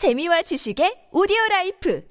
재미와 지식의 오디오 라이프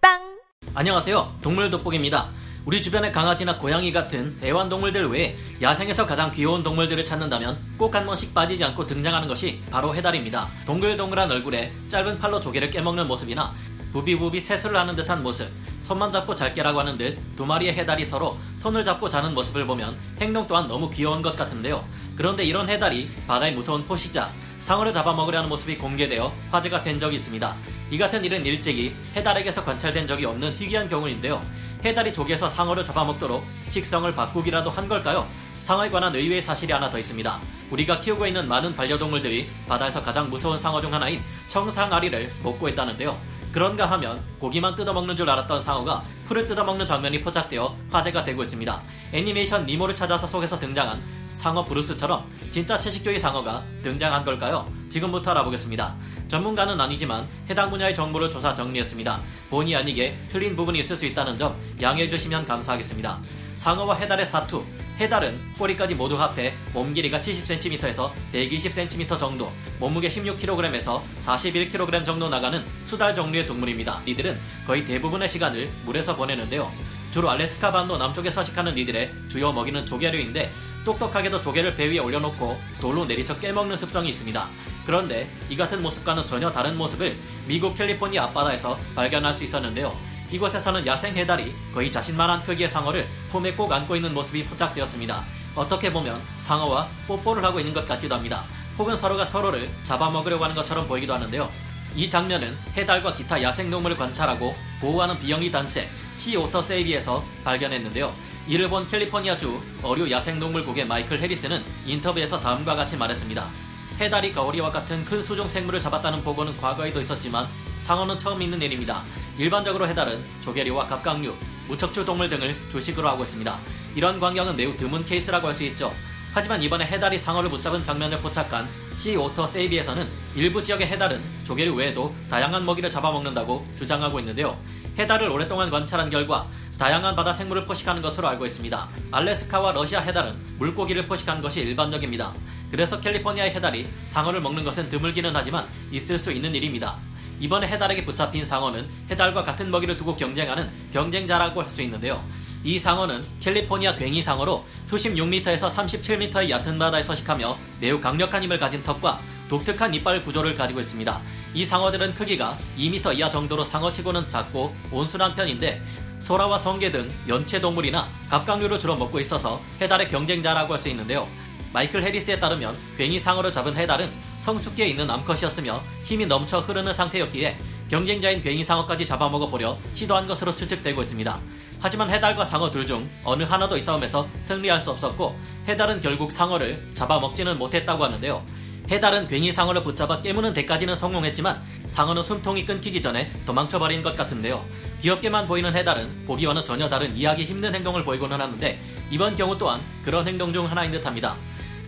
팟빵 안녕하세요. 동물 돋보기입니다. 우리 주변의 강아지나 고양이 같은 애완동물들 외에 야생에서 가장 귀여운 동물들을 찾는다면 꼭 한 번씩 빠지지 않고 등장하는 것이 바로 해달입니다. 동글동글한 얼굴에 짧은 팔로 조개를 깨먹는 모습이나 부비부비 세수를 하는 듯한 모습, 손만 잡고 잘게라고 하는 듯 두 마리의 해달이 서로 손을 잡고 자는 모습을 보면 행동 또한 너무 귀여운 것 같은데요. 그런데 이런 해달이 바다의 무서운 포식자, 상어를 잡아먹으려는 모습이 공개되어 화제가 된 적이 있습니다. 이 같은 일은 일찍이 해달에게서 관찰된 적이 없는 희귀한 경우인데요. 해달이 조개에서 상어를 잡아먹도록 식성을 바꾸기라도 한 걸까요? 상어에 관한 의외의 사실이 하나 더 있습니다. 우리가 키우고 있는 많은 반려동물들이 바다에서 가장 무서운 상어 중 하나인 청상아리를 먹고 있다는데요. 그런가 하면 고기만 뜯어먹는 줄 알았던 상어가 풀을 뜯어먹는 장면이 포착되어 화제가 되고 있습니다. 애니메이션 니모를 찾아서 속에서 등장한 상어 브루스처럼 진짜 채식주의 상어가 등장한 걸까요? 지금부터 알아보겠습니다. 전문가는 아니지만 해당 분야의 정보를 조사 정리했습니다. 본의 아니게 틀린 부분이 있을 수 있다는 점 양해해 주시면 감사하겠습니다. 상어와 해달의 사투. 해달은 꼬리까지 모두 합해 몸 길이가 70cm에서 120cm 정도, 몸무게 16kg에서 41kg 정도 나가는 수달 종류의 동물입니다. 이들은 거의 대부분의 시간을 물에서 보내는데요. 주로 알래스카 반도 남쪽에 서식하는 이들의 주요 먹이는 조개류인데 똑똑하게도 조개를 배 위에 올려놓고 돌로 내리쳐 깨먹는 습성이 있습니다. 그런데 이 같은 모습과는 전혀 다른 모습을 미국 캘리포니아 앞바다에서 발견할 수 있었는데요. 이곳에서는 야생 해달이 거의 자신만한 크기의 상어를 품에 꼭 안고 있는 모습이 포착되었습니다. 어떻게 보면 상어와 뽀뽀를 하고 있는 것 같기도 합니다. 혹은 서로가 서로를 잡아먹으려고 하는 것처럼 보이기도 하는데요. 이 장면은 해달과 기타 야생동물을 관찰하고 보호하는 비영리 단체 Sea Otter Savvy에서 발견했는데요. 이를 본 캘리포니아주 어류 야생동물국의 마이클 해리스는 인터뷰에서 다음과 같이 말했습니다. 해달이 가오리와 같은 큰 수중 생물을 잡았다는 보고는 과거에도 있었지만 상어는 처음 있는 일입니다. 일반적으로 해달은 조개류와 갑각류, 무척추 동물 등을 주식으로 하고 있습니다. 이런 광경은 매우 드문 케이스라고 할 수 있죠. 하지만 이번에 해달이 상어를 붙잡은 장면을 포착한 Sea Otter Savvy에서는 일부 지역의 해달은 조개류 외에도 다양한 먹이를 잡아먹는다고 주장하고 있는데요. 해달을 오랫동안 관찰한 결과 다양한 바다 생물을 포식하는 것으로 알고 있습니다. 알래스카와 러시아 해달은 물고기를 포식하는 것이 일반적입니다. 그래서 캘리포니아의 해달이 상어를 먹는 것은 드물기는 하지만 있을 수 있는 일입니다. 이번에 해달에게 붙잡힌 상어는 해달과 같은 먹이를 두고 경쟁하는 경쟁자라고 할 수 있는데요. 이 상어는 캘리포니아 괭이 상어로 수십 6m에서 37m의 얕은 바다에 서식하며 매우 강력한 힘을 가진 턱과 독특한 이빨 구조를 가지고 있습니다. 이 상어들은 크기가 2m 이하 정도로 상어치고는 작고 온순한 편인데 소라와 성게 등 연체 동물이나 갑각류를 주로 먹고 있어서 해달의 경쟁자라고 할 수 있는데요. 마이클 해리스에 따르면 괭이 상어를 잡은 해달은 성숙기에 있는 암컷이었으며 힘이 넘쳐 흐르는 상태였기에 경쟁자인 괭이 상어까지 잡아먹어 보려 시도한 것으로 추측되고 있습니다. 하지만 해달과 상어 둘 중 어느 하나도 이 싸움에서 승리할 수 없었고 해달은 결국 상어를 잡아먹지는 못했다고 하는데요. 해달은 괭이 상어를 붙잡아 깨무는 데까지는 성공했지만 상어는 숨통이 끊기기 전에 도망쳐버린 것 같은데요. 귀엽게만 보이는 해달은 보기와는 전혀 다른 이해하기 힘든 행동을 보이고는 하는데 이번 경우 또한 그런 행동 중 하나인 듯합니다.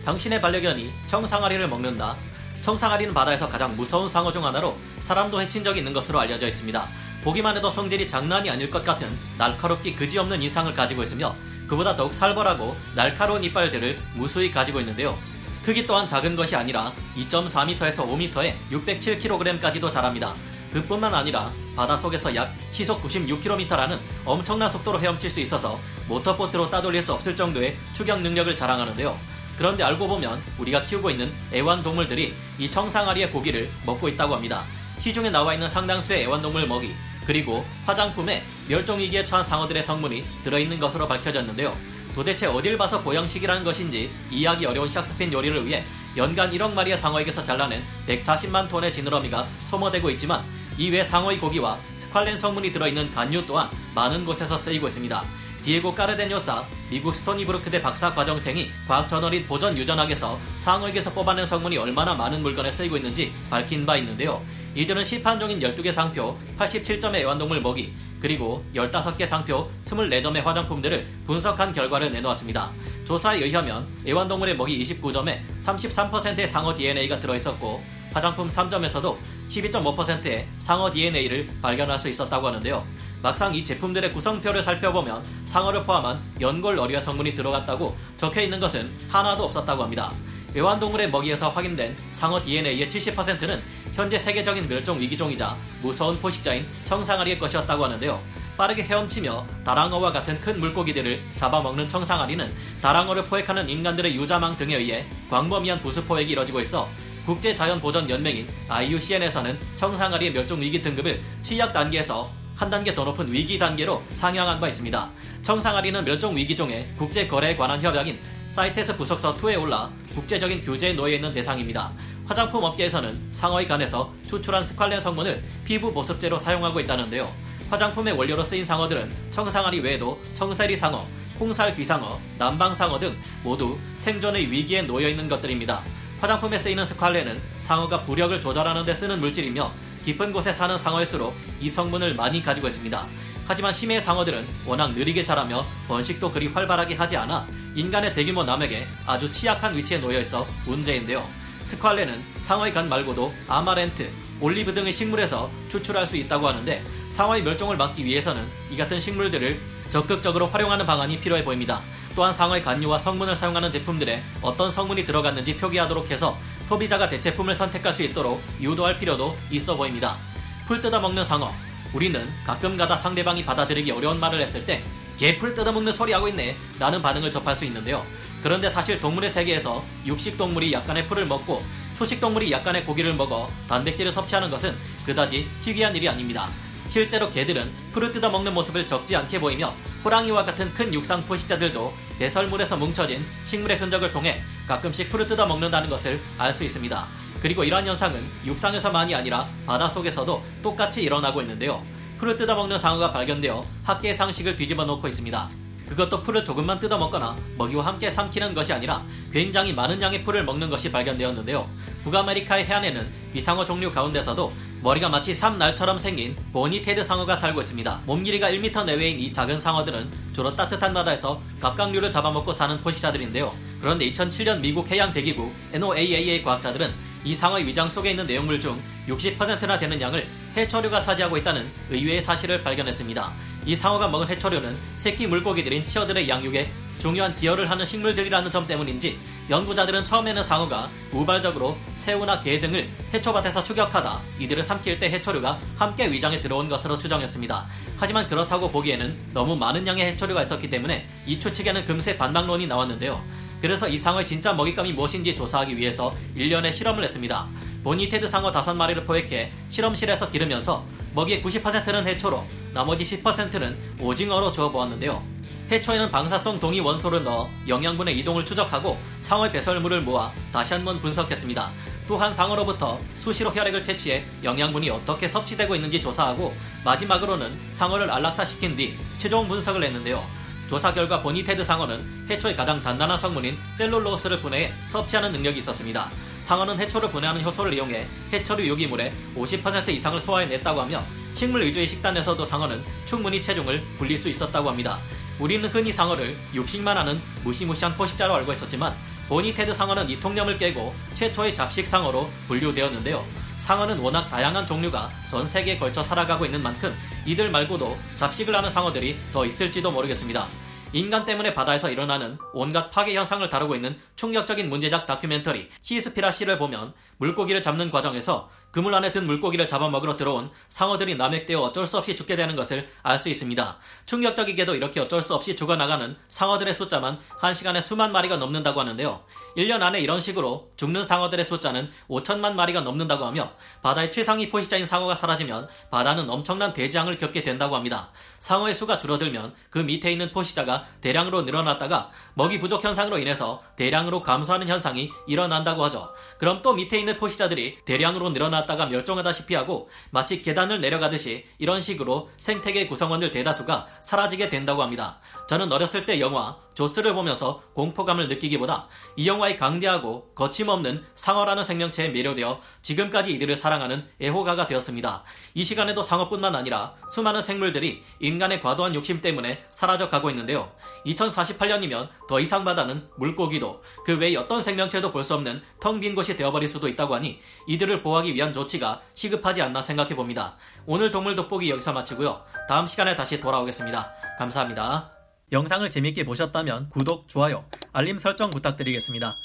당신의 반려견이 청상아리를 먹는다. 청상아리는 바다에서 가장 무서운 상어 중 하나로 사람도 해친 적이 있는 것으로 알려져 있습니다. 보기만 해도 성질이 장난이 아닐 것 같은 날카롭기 그지없는 인상을 가지고 있으며 그보다 더욱 살벌하고 날카로운 이빨들을 무수히 가지고 있는데요. 크기 또한 작은 것이 아니라 2.4m에서 5m에 607kg까지도 자랍니다. 그뿐만 아니라 바닷속에서 약 시속 96km라는 엄청난 속도로 헤엄칠 수 있어서 모터보트로 따돌릴 수 없을 정도의 추격 능력을 자랑하는데요. 그런데 알고 보면 우리가 키우고 있는 애완동물들이 이 청상아리의 고기를 먹고 있다고 합니다. 시중에 나와 있는 상당수의 애완동물 먹이, 그리고 화장품에 멸종위기에 처한 상어들의 성분이 들어있는 것으로 밝혀졌는데요. 도대체 어딜 봐서 보양식이라는 것인지 이해하기 어려운 샥스핀 요리를 위해 연간 1억 마리의 상어에게서 잘라낸 140만 톤의 지느러미가 소모되고 있지만 이외 상어의 고기와 스칼렌 성분이 들어있는 간유 또한 많은 곳에서 쓰이고 있습니다. 디에고 까르데뇨사 미국 스토니브루크 대 박사 과정생이 과학 저널인 보전 유전학에서 상어에게서 뽑아낸 성분이 얼마나 많은 물건에 쓰이고 있는지 밝힌 바 있는데요. 이들은 시판 종인 12개 상표, 87점의 애완동물 먹이, 그리고 15개 상표, 24점의 화장품들을 분석한 결과를 내놓았습니다. 조사에 의하면 애완동물의 먹이 29점에 33%의 상어 DNA가 들어있었고 화장품 3점에서도 12.5%의 상어 DNA를 발견할 수 있었다고 하는데요. 막상 이 제품들의 구성표를 살펴보면 상어를 포함한 연골 어리와 성분이 들어갔다고 적혀 있는 것은 하나도 없었다고 합니다. 애완동물의 먹이에서 확인된 상어 DNA의 70%는 현재 세계적인 멸종 위기종이자 무서운 포식자인 청상아리의 것이었다고 하는데요. 빠르게 헤엄치며 다랑어와 같은 큰 물고기들을 잡아먹는 청상아리는 다랑어를 포획하는 인간들의 유자망 등에 의해 광범위한 부수 포획이 이뤄지고 있어 국제자연보전연맹인 IUCN에서는 청상아리의 멸종위기 등급을 취약 단계에서 한 단계 더 높은 위기 단계로 상향한 바 있습니다. 청상아리는 멸종 위기종의 국제 거래에 관한 협약인 사이테스 부속서 2에 올라 국제적인 규제에 놓여 있는 대상입니다. 화장품 업계에서는 상어의 간에서 추출한 스칼렌 성분을 피부 보습제로 사용하고 있다는데요. 화장품의 원료로 쓰인 상어들은 청상아리 외에도 청사리 상어, 홍살 귀상어, 남방상어 등 모두 생존의 위기에 놓여 있는 것들입니다. 화장품에 쓰이는 스칼렌은 상어가 부력을 조절하는 데 쓰는 물질이며 깊은 곳에 사는 상어일수록 이 성분을 많이 가지고 있습니다. 하지만 심해 상어들은 워낙 느리게 자라며 번식도 그리 활발하게 하지 않아 인간의 대규모 남획에 아주 취약한 위치에 놓여 있어 문제인데요. 스칼렌은 상어의 간 말고도 아마란트, 올리브 등의 식물에서 추출할 수 있다고 하는데 상어의 멸종을 막기 위해서는 이 같은 식물들을 적극적으로 활용하는 방안이 필요해 보입니다. 또한 상어의 간유와 성분을 사용하는 제품들에 어떤 성분이 들어갔는지 표기하도록 해서 소비자가 대체품을 선택할 수 있도록 유도할 필요도 있어 보입니다. 풀 뜯어먹는 상어. 우리는 가끔 가다 상대방이 받아들이기 어려운 말을 했을 때 개풀 뜯어먹는 소리 하고 있네 라는 반응을 접할 수 있는데요. 그런데 사실 동물의 세계에서 육식 동물이 약간의 풀을 먹고 초식 동물이 약간의 고기를 먹어 단백질을 섭취하는 것은 그다지 희귀한 일이 아닙니다. 실제로 개들은 풀을 뜯어 먹는 모습을 적지 않게 보이며 호랑이와 같은 큰 육상 포식자들도 배설물에서 뭉쳐진 식물의 흔적을 통해 가끔씩 풀을 뜯어 먹는다는 것을 알 수 있습니다. 그리고 이러한 현상은 육상에서만이 아니라 바닷속에서도 똑같이 일어나고 있는데요. 풀을 뜯어먹는 상어가 발견되어 학계의 상식을 뒤집어 놓고 있습니다. 그것도 풀을 조금만 뜯어 먹거나 먹이와 함께 삼키는 것이 아니라 굉장히 많은 양의 풀을 먹는 것이 발견되었는데요. 북아메리카의 해안에는 비상어 종류 가운데서도 머리가 마치 삼날처럼 생긴 보니테드 상어가 살고 있습니다. 몸 길이가 1m 내외인 이 작은 상어들은 주로 따뜻한 바다에서 갑각류를 잡아먹고 사는 포식자들인데요. 그런데 2007년 미국 해양대기부 NOAA의 과학자들은 이 상어의 위장 속에 있는 내용물 중 60%나 되는 양을 해초류가 차지하고 있다는 의외의 사실을 발견했습니다. 이 상어가 먹은 해초류는 새끼 물고기들인 치어들의 양육에 중요한 기여를 하는 식물들이라는 점 때문인지 연구자들은 처음에는 상어가 우발적으로 새우나 게 등을 해초밭에서 추격하다 이들을 삼킬 때 해초류가 함께 위장에 들어온 것으로 추정했습니다. 하지만 그렇다고 보기에는 너무 많은 양의 해초류가 있었기 때문에 이 추측에는 금세 반박론이 나왔는데요. 그래서 이 상어의 진짜 먹잇감이 무엇인지 조사하기 위해서 1년의 실험을 했습니다. 보니테드 상어 5마리를 포획해 실험실에서 기르면서 먹이의 90%는 해초로 나머지 10%는 오징어로 주어보았는데요. 해초에는 방사성 동위 원소를 넣어 영양분의 이동을 추적하고 상어의 배설물을 모아 다시 한번 분석했습니다. 또한 상어로부터 수시로 혈액을 채취해 영양분이 어떻게 섭취되고 있는지 조사하고 마지막으로는 상어를 안락사시킨 뒤 최종 분석을 했는데요. 조사 결과 보니테드 상어는 해초의 가장 단단한 성분인 셀룰로스를 분해해 섭취하는 능력이 있었습니다. 상어는 해초를 분해하는 효소를 이용해 해초류 유기물의 50% 이상을 소화해냈다고 하며 식물 위주의 식단에서도 상어는 충분히 체중을 불릴 수 있었다고 합니다. 우리는 흔히 상어를 육식만 하는 무시무시한 포식자로 알고 있었지만 보니 테드 상어는 이 통념을 깨고 최초의 잡식 상어로 분류되었는데요. 상어는 워낙 다양한 종류가 전 세계에 걸쳐 살아가고 있는 만큼 이들 말고도 잡식을 하는 상어들이 더 있을지도 모르겠습니다. 인간 때문에 바다에서 일어나는 온갖 파괴 현상을 다루고 있는 충격적인 문제작 다큐멘터리 시스피라시를 보면 물고기를 잡는 과정에서 그물 안에 든 물고기를 잡아먹으러 들어온 상어들이 남획되어 어쩔 수 없이 죽게 되는 것을 알 수 있습니다. 충격적이게도 이렇게 어쩔 수 없이 죽어나가는 상어들의 숫자만 한 시간에 수만 마리가 넘는다고 하는데요. 1년 안에 이런 식으로 죽는 상어들의 숫자는 5천만 마리가 넘는다고 하며 바다의 최상위 포식자인 상어가 사라지면 바다는 엄청난 대지양을 겪게 된다고 합니다. 상어의 수가 줄어들면 그 밑에 있는 포식자가 대량으로 늘어났다가 먹이 부족 현상으로 인해서 대량으로 감소하는 현상이 일어난다고 하죠. 그럼 또 밑에 있는 포식자들이 대량으로 늘어났다가 멸종하다시피 하고 마치 계단을 내려가듯이 이런 식으로 생태계 구성원들 대다수가 사라지게 된다고 합니다. 저는 어렸을 때 영화 조스를 보면서 공포감을 느끼기보다 이 영화의 강대하고 거침없는 상어라는 생명체에 매료되어 지금까지 이들을 사랑하는 애호가가 되었습니다. 이 시간에도 상어뿐만 아니라 수많은 생물들이 인간의 과도한 욕심 때문에 사라져 가고 있는데요. 2048년이면 더 이상 바다는 물고기도 그 외의 어떤 생명체도 볼 수 없는 텅 빈 곳이 되어버릴 수도 있다고 하니 이들을 보호하기 위한 조치가 시급하지 않나 생각해 봅니다. 오늘 동물 돋보기 여기서 마치고요. 다음 시간에 다시 돌아오겠습니다. 감사합니다. 영상을 재밌게 보셨다면 구독, 좋아요, 알림 설정 부탁드리겠습니다.